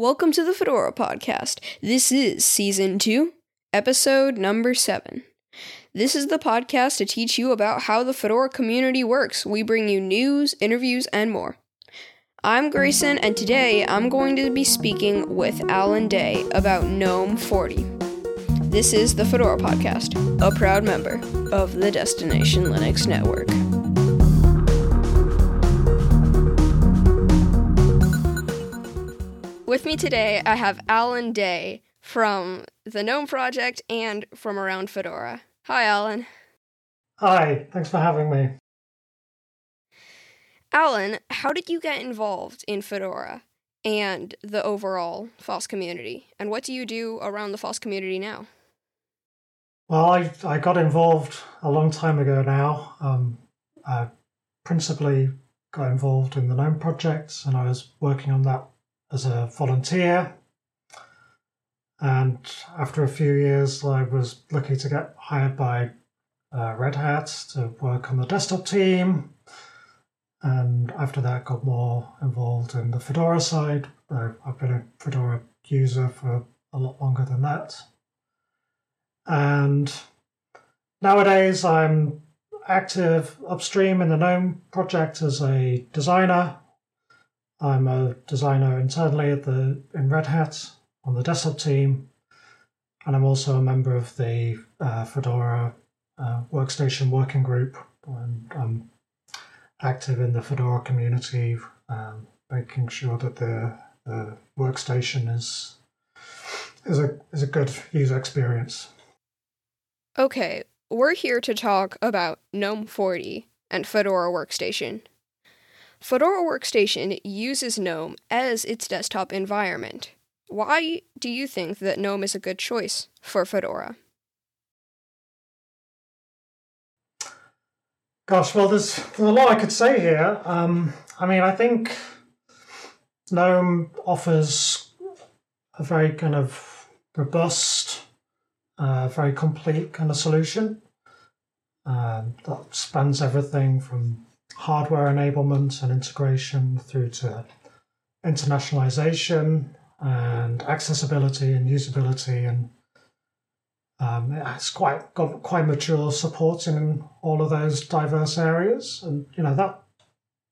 Welcome to the Fedora Podcast. This is Season 2, Episode Number 7. This is the podcast to teach you about how the Fedora community works. We bring you news, interviews, and more. I'm Grayson, and today I'm going to be speaking with Allan Day about GNOME 40. This is the Fedora Podcast, a proud member of the Destination Linux Network. With me today, I have Allan Day from the GNOME Project and from around Fedora. Hi, Allan. Hi, thanks for having me. Allan, how did you get involved in Fedora and the overall FOSS community? And what do you do around the FOSS community now? Well, I, I got involved a long time ago now. Um, I principally got involved in the GNOME project, and I was working on that as a volunteer. And after a few years, I was lucky to get hired by uh, Red Hat to work on the desktop team. And after that, got more involved in the Fedora side. I've been a Fedora user for a lot longer than that. And nowadays, I'm active upstream in the GNOME project as a designer I'm a designer internally at the in Red Hat on the desktop team, and I'm also a member of the uh, Fedora uh, workstation working group. And I'm active in the Fedora community, um, making sure that the, the workstation is is a is a good user experience. Okay, we're here to talk about GNOME 40 and Fedora Workstation. Fedora Workstation uses GNOME as its desktop environment. Why do you think that GNOME is a good choice for Fedora? Gosh, well, there's, there's a lot I could say here. Um, I mean, I think GNOME offers a very kind of robust, uh, very complete kind of solution uh, that spans everything from hardware enablement and integration through to internationalization and accessibility and usability and um, it's quite got quite mature support in all of those diverse areas. And you know that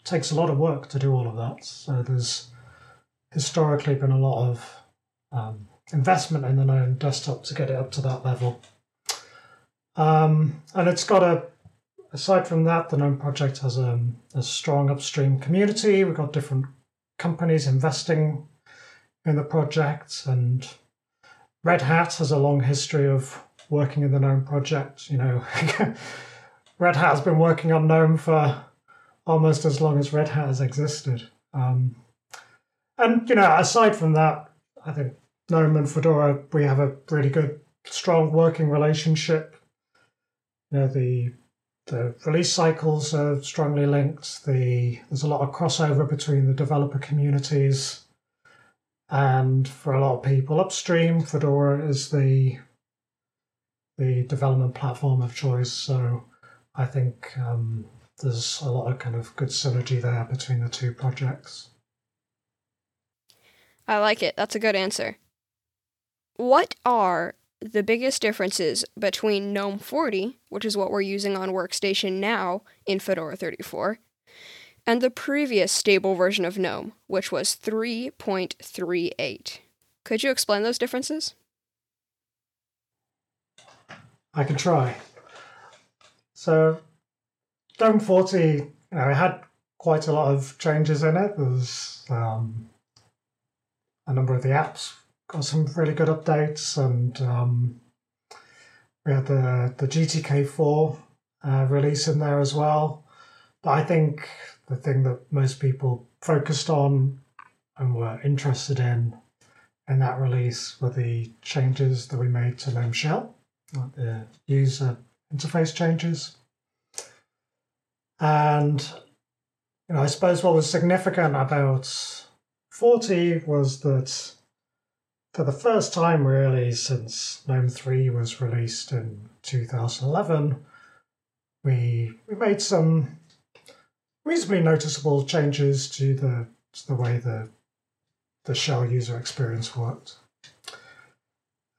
takes a lot of work to do all of that. So there's historically been a lot of um, investment in the GNOME desktop to get it up to that level. Um, and it's got a aside from that, the GNOME project has a, a strong upstream community. We've got different companies investing in the project, and Red Hat has a long history of working in the GNOME project. You know, Red Hat has been working on GNOME for almost as long as Red Hat has existed. Um, and you know, aside from that, I think GNOME and Fedora we have a really good, strong working relationship. You know, the the release cycles are strongly linked. The there's a lot of crossover between the developer communities, and for a lot of people upstream, Fedora is the the development platform of choice. So I think um, there's a lot of kind of good synergy there between the two projects. I like it. That's a good answer. What are the biggest differences between GNOME 40, which is what we're using on Workstation now in Fedora 34, and the previous stable version of GNOME, which was 3.38. Could you explain those differences? I can try. So, GNOME 40, you know, it had quite a lot of changes in it. There's um, a number of the apps got some really good updates, and um, we had the the GTK4 uh, release in there as well. But I think the thing that most people focused on and were interested in in that release were the changes that we made to GNOME Shell, the user interface changes. And you know, I suppose what was significant about 40 was that for the first time, really, since GNOME 3 was released in 2011, we, we made some reasonably noticeable changes to the, to the way the, the shell user experience worked.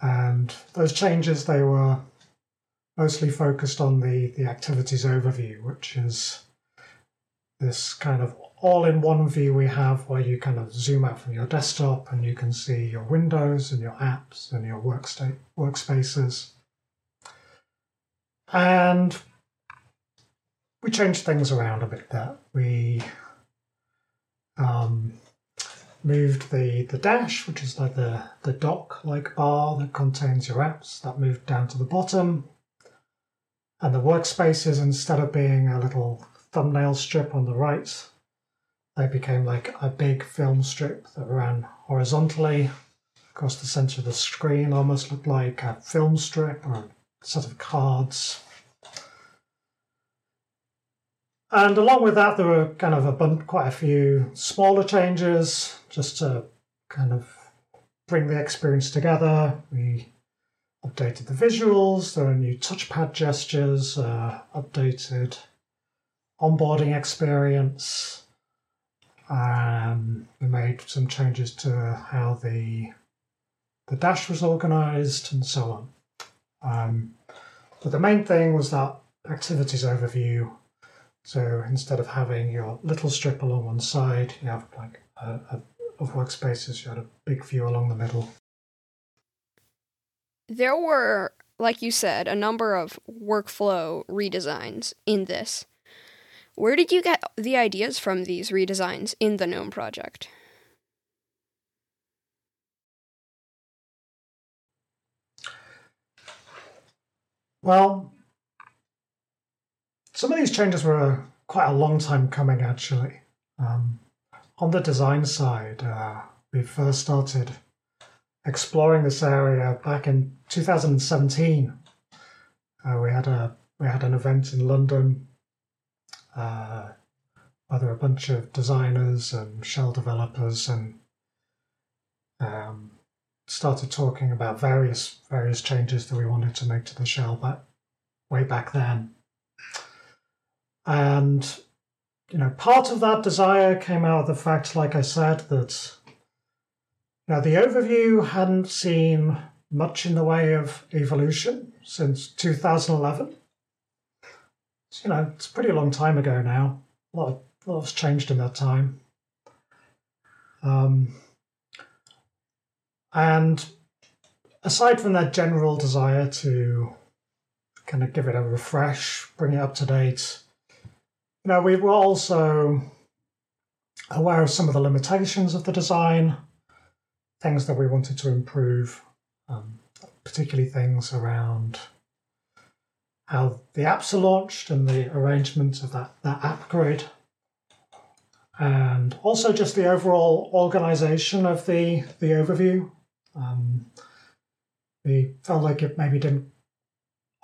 And those changes, they were mostly focused on the, the activities overview, which is this kind of all in one view we have where you kind of zoom out from your desktop and you can see your windows and your apps and your workstate, workspaces. And we changed things around a bit there. We um, moved the, the dash, which is like the, the dock like bar that contains your apps, that moved down to the bottom. And the workspaces, instead of being a little thumbnail strip on the right, they became like a big film strip that ran horizontally across the center of the screen, almost looked like a film strip or a set of cards. And along with that, there were kind of a bunch, quite a few smaller changes just to kind of bring the experience together. We updated the visuals, there are new touchpad gestures, uh, updated onboarding experience. Um, we made some changes to how the the dash was organized and so on. Um, but the main thing was that activities overview so instead of having your little strip along one side, you have like a, a, of workspaces, you had a big view along the middle. There were, like you said, a number of workflow redesigns in this. Where did you get the ideas from these redesigns in the GNOME project? Well, some of these changes were quite a long time coming, actually. Um, on the design side, uh, we first started exploring this area back in 2017. Uh, we had a we had an event in London uh, were a bunch of designers and shell developers and um, started talking about various various changes that we wanted to make to the shell but way back then. And, you know, part of that desire came out of the fact, like I said, that now the overview hadn't seen much in the way of evolution since 2011. You know, it's a pretty long time ago now. A lot, of, a has changed in that time. Um, and aside from that general desire to kind of give it a refresh, bring it up to date, you know, we were also aware of some of the limitations of the design, things that we wanted to improve, um, particularly things around how the apps are launched and the arrangement of that, that app grid. And also just the overall organization of the, the overview. Um, we felt like it maybe didn't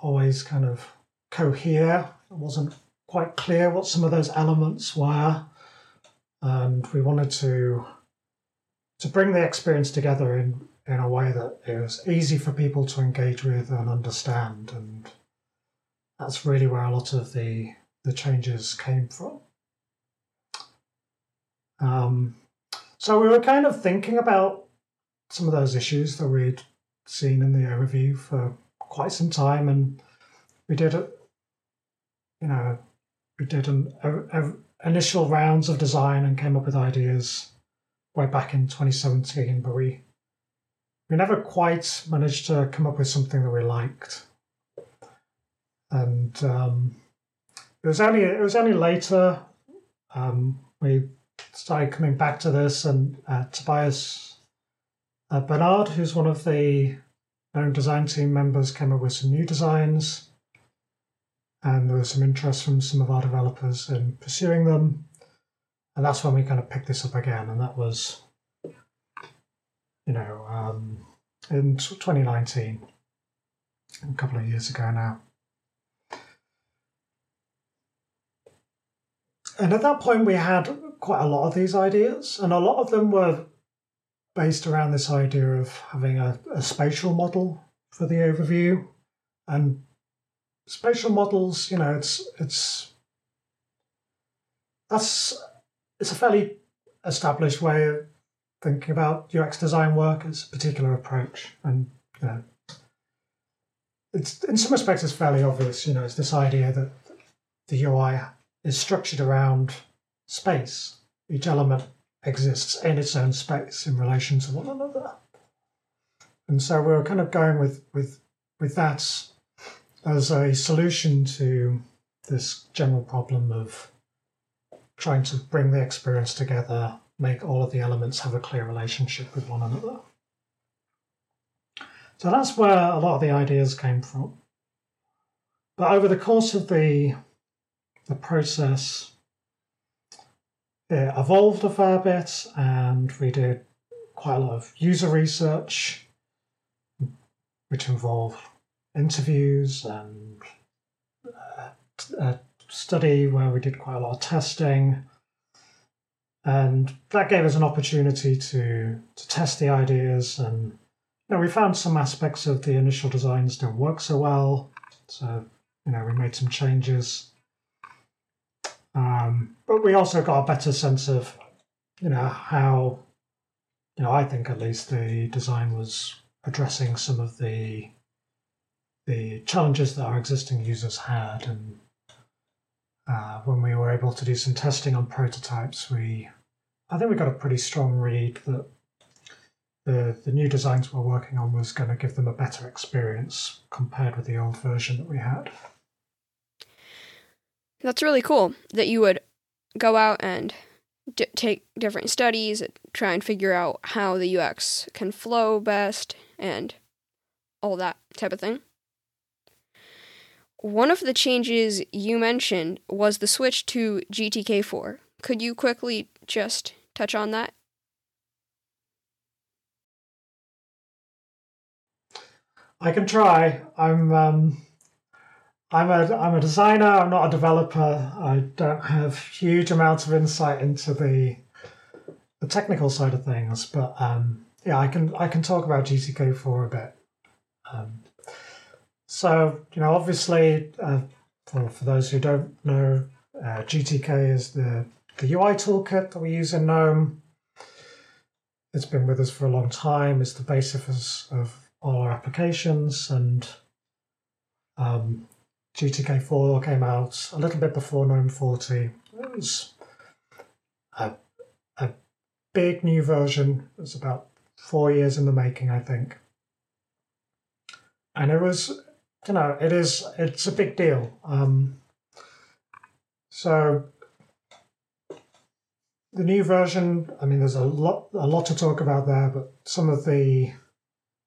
always kind of cohere. It wasn't quite clear what some of those elements were, and we wanted to to bring the experience together in in a way that it was easy for people to engage with and understand, and that's really where a lot of the the changes came from. Um, so we were kind of thinking about some of those issues that we'd seen in the overview for quite some time, and we did it, you know, we did an a, a initial rounds of design and came up with ideas way back in 2017, but we we never quite managed to come up with something that we liked. And um, it was only it was only later um, we started coming back to this, and uh, Tobias uh, Bernard, who's one of the design team members, came up with some new designs and there was some interest from some of our developers in pursuing them. And that's when we kind of picked this up again, and that was, you know, um, in 2019, a couple of years ago now. And at that point, we had quite a lot of these ideas, and a lot of them were based around this idea of having a, a spatial model for the overview and spatial models, you know, it's it's that's it's a fairly established way of thinking about UX design work as a particular approach. And you know, it's in some respects it's fairly obvious. You know, it's this idea that the UI is structured around space. Each element exists in its own space in relation to one another. And so we're kind of going with with with that as a solution to this general problem of trying to bring the experience together, make all of the elements have a clear relationship with one another. So that's where a lot of the ideas came from. But over the course of the, the process, it evolved a fair bit, and we did quite a lot of user research, which involved interviews and uh, a study where we did quite a lot of testing. And that gave us an opportunity to, to test the ideas and you know, we found some aspects of the initial designs didn't work so well. So, you know, we made some changes. Um, but we also got a better sense of, you know, how, you know, I think at least the design was addressing some of the the challenges that our existing users had. And uh, when we were able to do some testing on prototypes, we, I think we got a pretty strong read that the, the new designs we're working on was going to give them a better experience compared with the old version that we had. That's really cool that you would go out and d- take different studies, and try and figure out how the UX can flow best, and all that type of thing. One of the changes you mentioned was the switch to GTK4. Could you quickly just touch on that? I can try. I'm um, I'm a I'm a designer. I'm not a developer. I don't have huge amounts of insight into the the technical side of things, but um, yeah, I can I can talk about GTK four a bit. Um, so you know, obviously, uh, for for those who don't know, uh, GTK is the the UI toolkit that we use in GNOME. It's been with us for a long time. It's the basis of all our applications and um, GTK4 came out a little bit before GNOME 40. It was a, a big new version. It was about four years in the making, I think. And it was, you know, it is, it's a big deal. Um, so the new version, I mean, there's a lot, a lot to talk about there, but some of the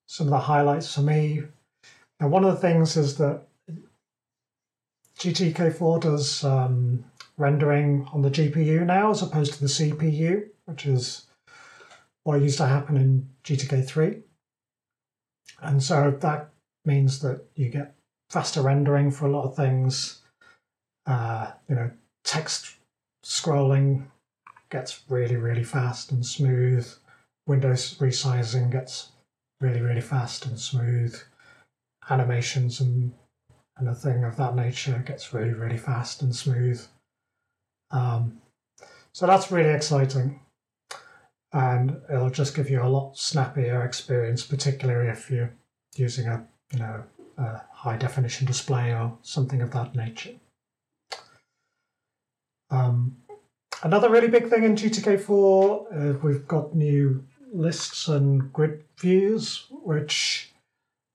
some of the highlights for me. Now, one of the things is that GTK4 does um, rendering on the GPU now as opposed to the CPU, which is what used to happen in GTK3. And so that means that you get faster rendering for a lot of things. Uh, you know, text scrolling gets really, really fast and smooth. Windows resizing gets really, really fast and smooth. Animations and and a thing of that nature gets really, really fast and smooth. Um, so that's really exciting. And it'll just give you a lot snappier experience, particularly if you're using a you know a high definition display or something of that nature. Um, another really big thing in GTK4, uh, we've got new lists and grid views, which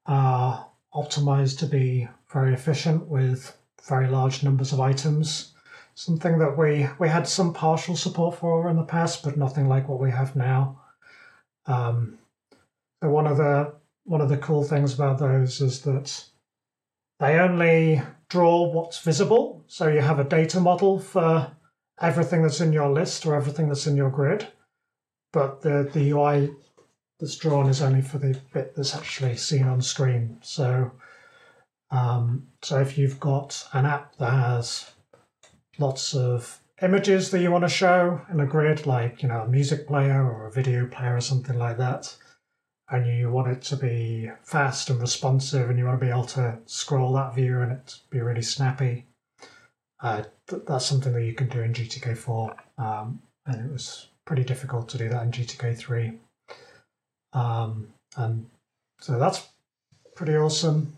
are optimized to be very efficient with very large numbers of items. Something that we, we had some partial support for in the past, but nothing like what we have now. Um, one of the one of the cool things about those is that they only draw what's visible. So you have a data model for everything that's in your list or everything that's in your grid but the, the UI that's drawn is only for the bit that's actually seen on screen. So, um, so if you've got an app that has lots of images that you want to show in a grid, like you know a music player or a video player or something like that, and you want it to be fast and responsive, and you want to be able to scroll that view and it be really snappy, uh, th- that's something that you can do in GTK4, um, and it was pretty difficult to do that in GTK3. Um, and so that's pretty awesome.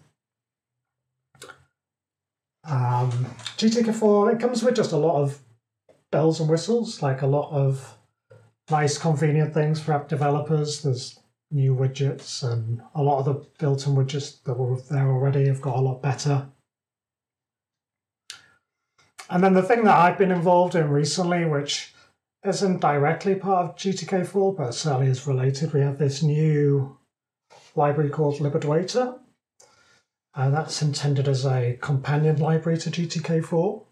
Um, GTK4, it comes with just a lot of bells and whistles, like a lot of nice, convenient things for app developers. There's new widgets, and a lot of the built in widgets that were there already have got a lot better. And then the thing that I've been involved in recently, which isn't directly part of GTK4, but certainly is related, we have this new library called libadwaita. And that's intended as a companion library to GTK4.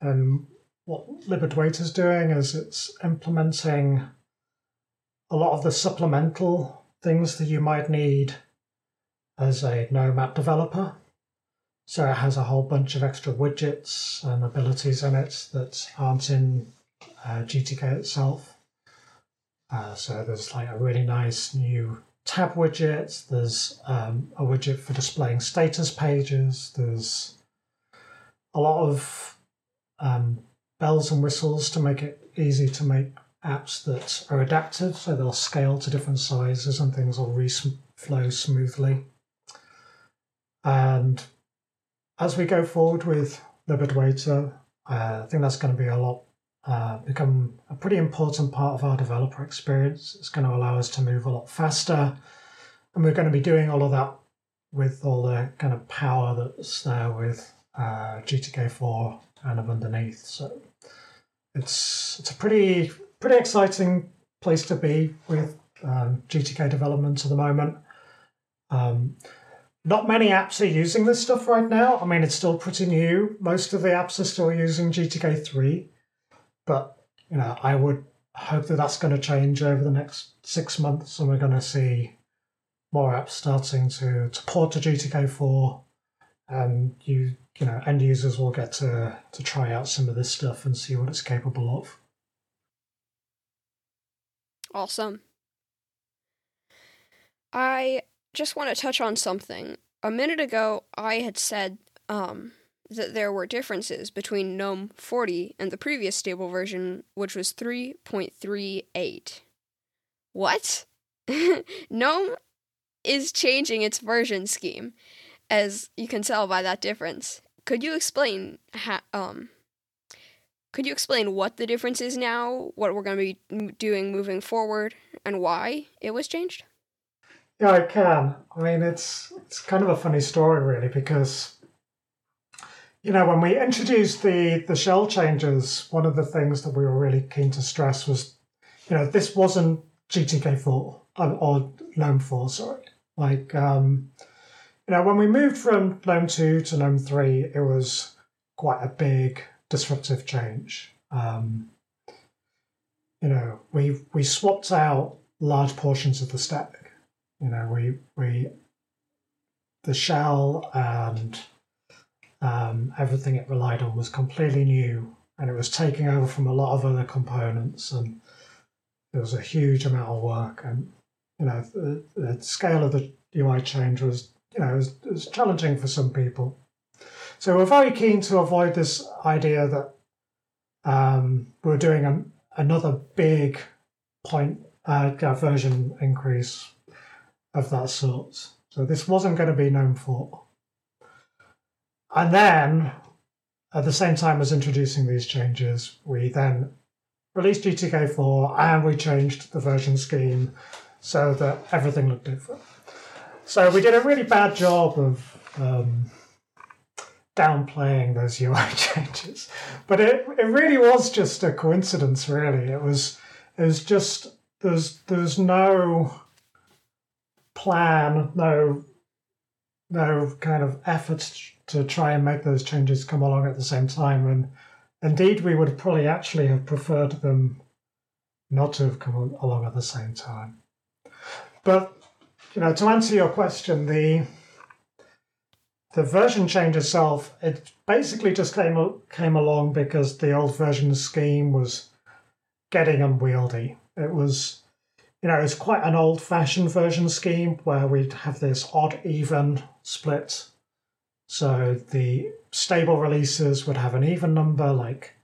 And what libadwaita is doing is it's implementing a lot of the supplemental things that you might need as a GNOME app developer. So it has a whole bunch of extra widgets and abilities in it that aren't in uh, GTK itself. Uh, so there's like a really nice new tab widget. There's um, a widget for displaying status pages. There's a lot of um, bells and whistles to make it easy to make apps that are adaptive, so they'll scale to different sizes and things will reflow smoothly. And as we go forward with libadwaita, uh, I think that's going to be a lot, uh, become a pretty important part of our developer experience. It's going to allow us to move a lot faster. And we're going to be doing all of that with all the kind of power that's there with uh, GTK4 kind of underneath. So it's it's a pretty pretty exciting place to be with um, GTK development at the moment. Um, not many apps are using this stuff right now. I mean, it's still pretty new. Most of the apps are still using GTK three, but you know, I would hope that that's going to change over the next six months, and we're going to see more apps starting to, to port to GTK four, and you you know end users will get to to try out some of this stuff and see what it's capable of. Awesome. I just want to touch on something. A minute ago, I had said um, that there were differences between GNOME 40 and the previous stable version, which was 3.38. What? GNOME is changing its version scheme, as you can tell by that difference. Could you explain how, um, could you explain what the difference is now, what we're going to be doing moving forward, and why it was changed? Yeah, I can. I mean, it's it's kind of a funny story, really, because you know when we introduced the the shell changes, one of the things that we were really keen to stress was, you know, this wasn't GTK four um, or GNOME four, sorry. Like, um, you know, when we moved from GNOME two to GNOME three, it was quite a big disruptive change. Um, you know, we we swapped out large portions of the stack. You know, we we the shell and um, everything it relied on was completely new, and it was taking over from a lot of other components, and there was a huge amount of work. And you know, the, the scale of the UI change was you know it was, it was challenging for some people. So we're very keen to avoid this idea that um, we're doing an, another big point uh, version increase of that sort. So this wasn't going to be GNOME 4. And then, at the same time as introducing these changes, we then released GTK4 and we changed the version scheme so that everything looked different. So we did a really bad job of um, downplaying those UI changes. But it, it really was just a coincidence, really. It was it was just there's there's no plan, no no kind of effort to try and make those changes come along at the same time. And indeed, we would probably actually have preferred them not to have come along at the same time. But you know, to answer your question, the the version change itself, it basically just came came along because the old version scheme was getting unwieldy. It was, you know, it's quite an old-fashioned version scheme where we'd have this odd even split. So the stable releases would have an even number, like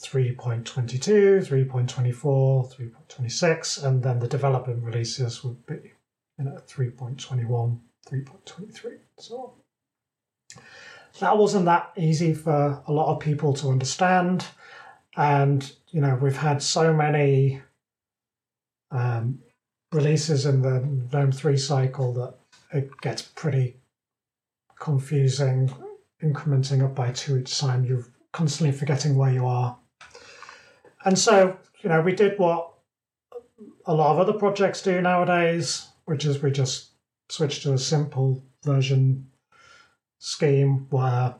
3.22, 3.24, 3.26, and then the development releases would be you know 3.21, 3.23, so on. That wasn't that easy for a lot of people to understand, and you know we've had so many um, releases in the GNOME 3 cycle that it gets pretty confusing, incrementing up by two each time. You're constantly forgetting where you are. And so, you know, we did what a lot of other projects do nowadays, which is we just switch to a simple version scheme where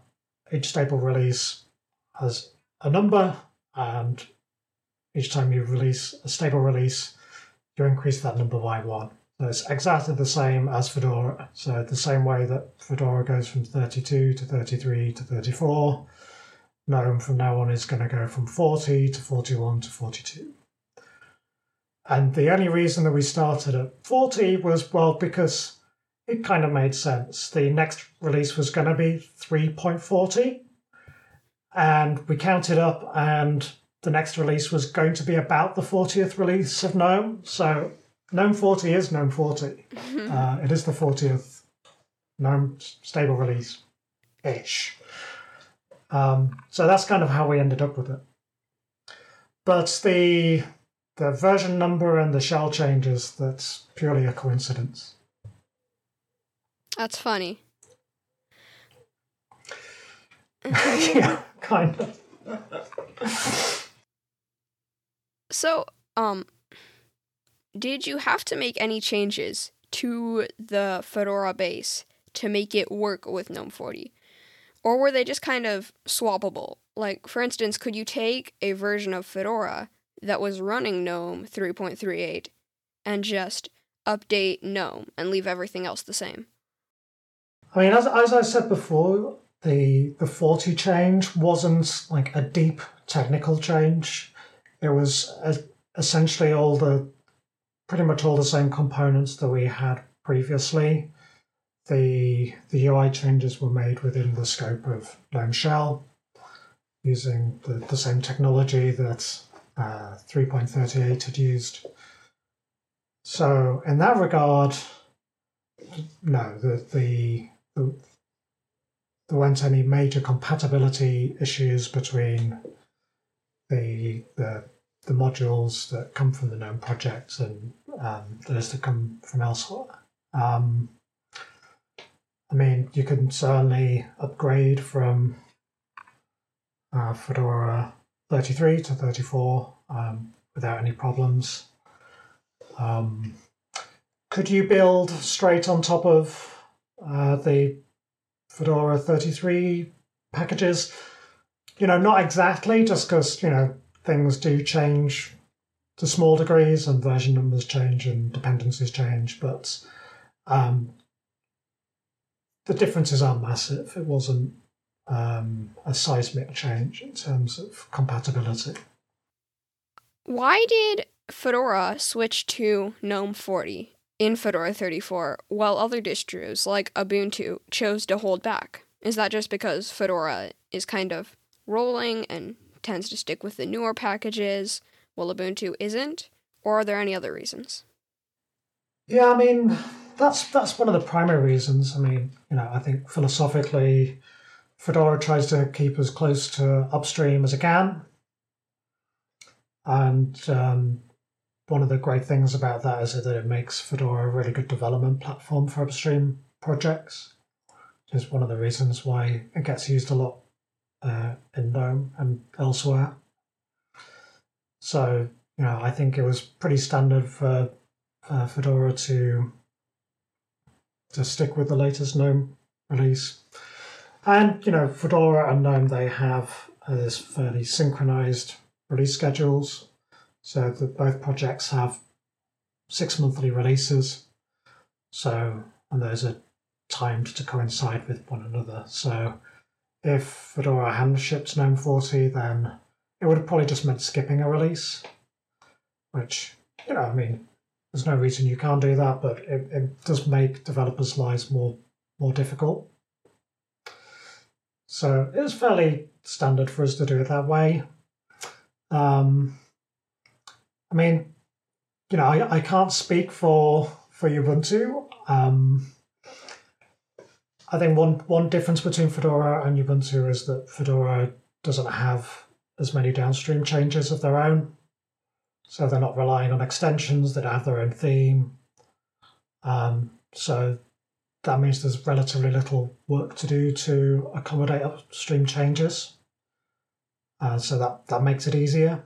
each stable release has a number and each time you release a stable release, you increase that number by one. So it's exactly the same as Fedora. So the same way that Fedora goes from 32 to 33 to 34, GNOME from now on is going to go from 40 to 41 to 42. And the only reason that we started at 40 was, well, because it kind of made sense. The next release was going to be 3.40. And we counted up, and the next release was going to be about the 40th release of GNOME. So GNOME 40 is GNOME 40. uh, it is the 40th GNOME stable release ish. Um, so that's kind of how we ended up with it. But the the version number and the shell changes, that's purely a coincidence. That's funny. yeah, kind of. So, um, did you have to make any changes to the Fedora base to make it work with GNOME 40? Or were they just kind of swappable? Like, for instance, could you take a version of Fedora that was running GNOME 3.38 and just update GNOME and leave everything else the same? I mean, as, as I said before, the the 40 change wasn't like a deep technical change. It was a, essentially all the pretty much all the same components that we had previously. The the UI changes were made within the scope of GNOME Shell using the, the same technology that uh, 3.38 had used. So in that regard, no, the the, the there weren't any major compatibility issues between the the, the modules that come from the GNOME project and um, those that come from elsewhere. Um, I mean, you can certainly upgrade from uh, Fedora 33 to 34 um, without any problems. Um, could you build straight on top of uh, the Fedora 33 packages? You know, not exactly, just because, you know, things do change to small degrees and version numbers change and dependencies change, but um, the differences are massive. It wasn't um, a seismic change in terms of compatibility. Why did Fedora switch to GNOME 40 in Fedora 34 while other distros like Ubuntu chose to hold back? Is that just because Fedora is kind of rolling and tends to stick with the newer packages while Ubuntu isn't? Or are there any other reasons? Yeah, I mean, that's that's one of the primary reasons. I mean, you know, I think philosophically, Fedora tries to keep as close to upstream as it can, and um, one of the great things about that is that it makes Fedora a really good development platform for upstream projects. Which is one of the reasons why it gets used a lot uh, in GNOME and elsewhere. So, you know, I think it was pretty standard for uh, Fedora to to stick with the latest GNOME release. And, you know, Fedora and GNOME, they have uh, this fairly synchronized release schedules. So that both projects have six monthly releases. So, and those are timed to coincide with one another. So if Fedora hadn't shipped GNOME 40, then it would have probably just meant skipping a release, which, you know, I mean, there's no reason you can't do that, but it, it does make developers' lives more more difficult. So it was fairly standard for us to do it that way. Um, I mean, you know, I, I can't speak for for Ubuntu. Um, I think one one difference between Fedora and Ubuntu is that Fedora doesn't have as many downstream changes of their own. So they're not relying on extensions that have their own theme. Um, so that means there's relatively little work to do to accommodate upstream changes. Uh, so that, that makes it easier.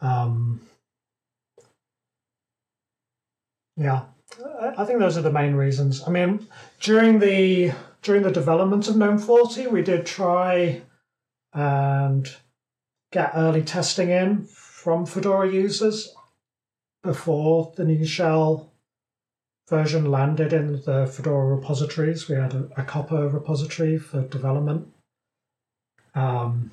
Um, yeah, I think those are the main reasons. I mean, during the during the development of GNOME 40, we did try and get early testing in from Fedora users before the new shell version landed in the Fedora repositories. We had a, a Copr repository for development. Because, um,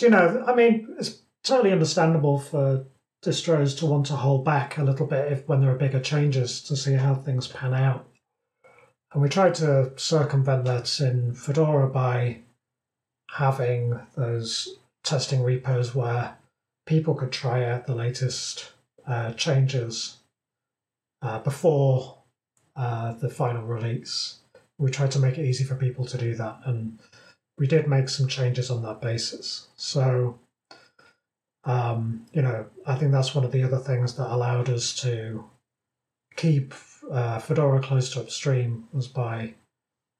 you know, I mean, it's totally understandable for distros to want to hold back a little bit if when there are bigger changes to see how things pan out. And we tried to circumvent that in Fedora by having those testing repos where people could try out the latest uh, changes uh, before uh, the final release. We tried to make it easy for people to do that, and we did make some changes on that basis. So, um, you know, I think that's one of the other things that allowed us to keep uh, Fedora close to upstream was by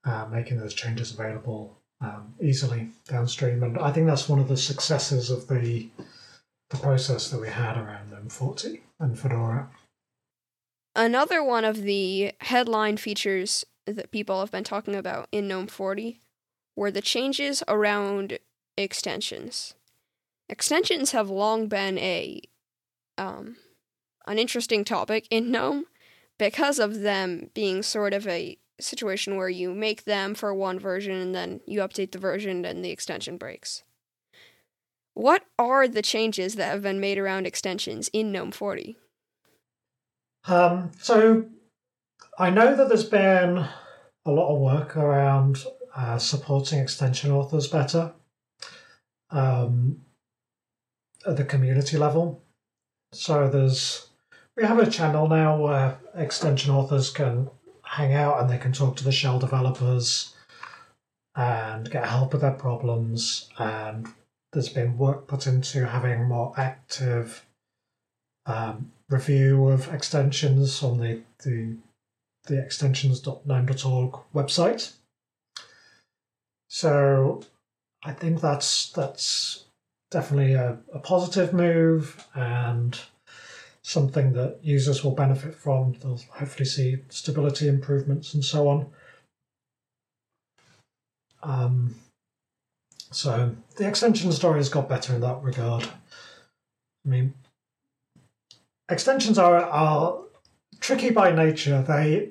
uh, making those changes available um, easily downstream. And I think that's one of the successes of the the process that we had around GNOME 40 and Fedora. Another one of the headline features that people have been talking about in GNOME 40 were the changes around extensions. Extensions have long been a um, an interesting topic in GNOME because of them being sort of a situation where you make them for one version and then you update the version and the extension breaks. What are the changes that have been made around extensions in GNOME 40? Um, so I know that there's been a lot of work around uh, supporting extension authors better um, at the community level. So there's we have a channel now where extension authors can hang out and they can talk to the shell developers and get help with their problems. And there's been work put into having more active um, review of extensions on the the, the extensions.gnome.org website. So I think that's that's definitely a, a positive move and something that users will benefit from. They'll hopefully see stability improvements and so on. Um, so the extension story has got better in that regard. I mean, extensions are, are tricky by nature. They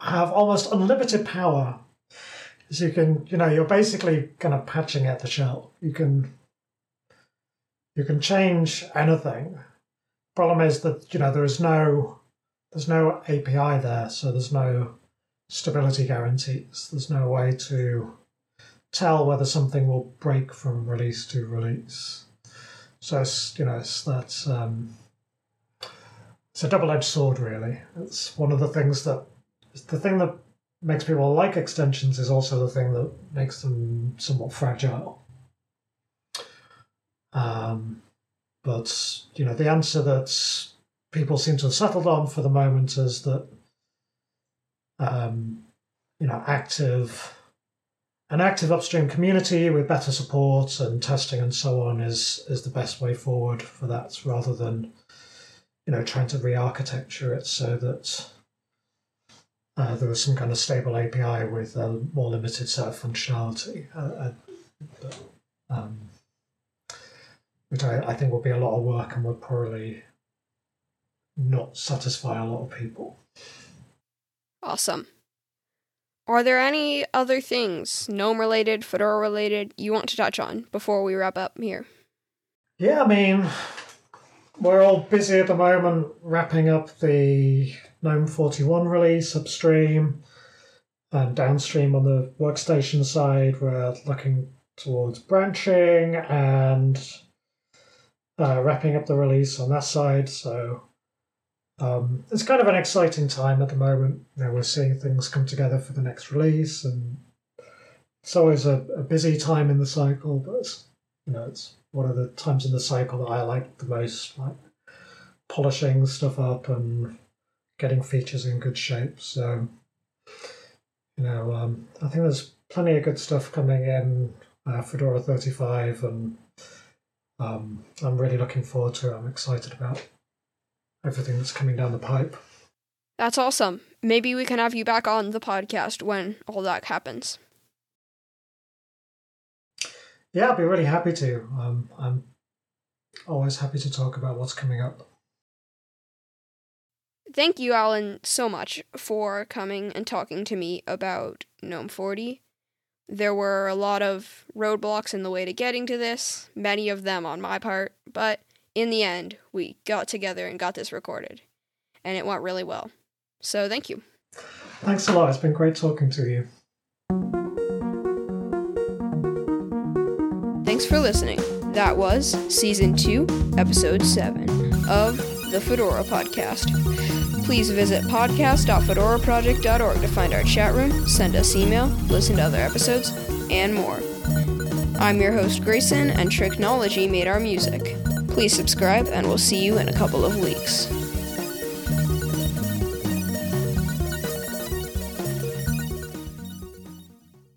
have almost unlimited power. So you can, you know, you're basically kind of patching at the shell. You can you can change anything problem is that you know there is no there's no API there, so there's no stability guarantees. There's no way to tell whether something will break from release to release. So it's you know it's that's um, it's a double-edged sword really. It's one of the things that the thing that makes people like extensions is also the thing that makes them somewhat fragile. Um, but you know, the answer that people seem to have settled on for the moment is that um, you know, active an active upstream community with better support and testing and so on is is the best way forward for that, rather than you know trying to re-architecture it so that uh, there was some kind of stable API with a more limited set of functionality. Uh, uh, but, um, which I, I think will be a lot of work and would probably not satisfy a lot of people. Awesome. Are there any other things, GNOME related, Fedora related, you want to touch on before we wrap up here? Yeah, I mean, we're all busy at the moment wrapping up the GNOME 41 release upstream and downstream on the workstation side. We're looking towards branching and uh, wrapping up the release on that side. So um, it's kind of an exciting time at the moment. You know, we're seeing things come together for the next release, and it's always a, a busy time in the cycle. But it's, you know, it's one of the times in the cycle that I like the most, like polishing stuff up and getting features in good shape. So, you know, um, I think there's plenty of good stuff coming in uh, Fedora 35, and um, I'm really looking forward to it. I'm excited about everything that's coming down the pipe. That's awesome. Maybe we can have you back on the podcast when all that happens. Yeah, I'd be really happy to. Um, I'm always happy to talk about what's coming up. Thank you, Allan, so much for coming and talking to me about GNOME 40. There were a lot of roadblocks in the way to getting to this, many of them on my part, but in the end, we got together and got this recorded, and it went really well. So thank you. Thanks a lot. It's been great talking to you. Thanks for listening. That was Season 2, Episode 7 of the Fedora Podcast. Please visit podcast.fedoraproject.org to find our chat room, send us email, listen to other episodes, and more. I'm your host, Grayson, and Tricknology made our music. Please subscribe, and we'll see you in a couple of weeks.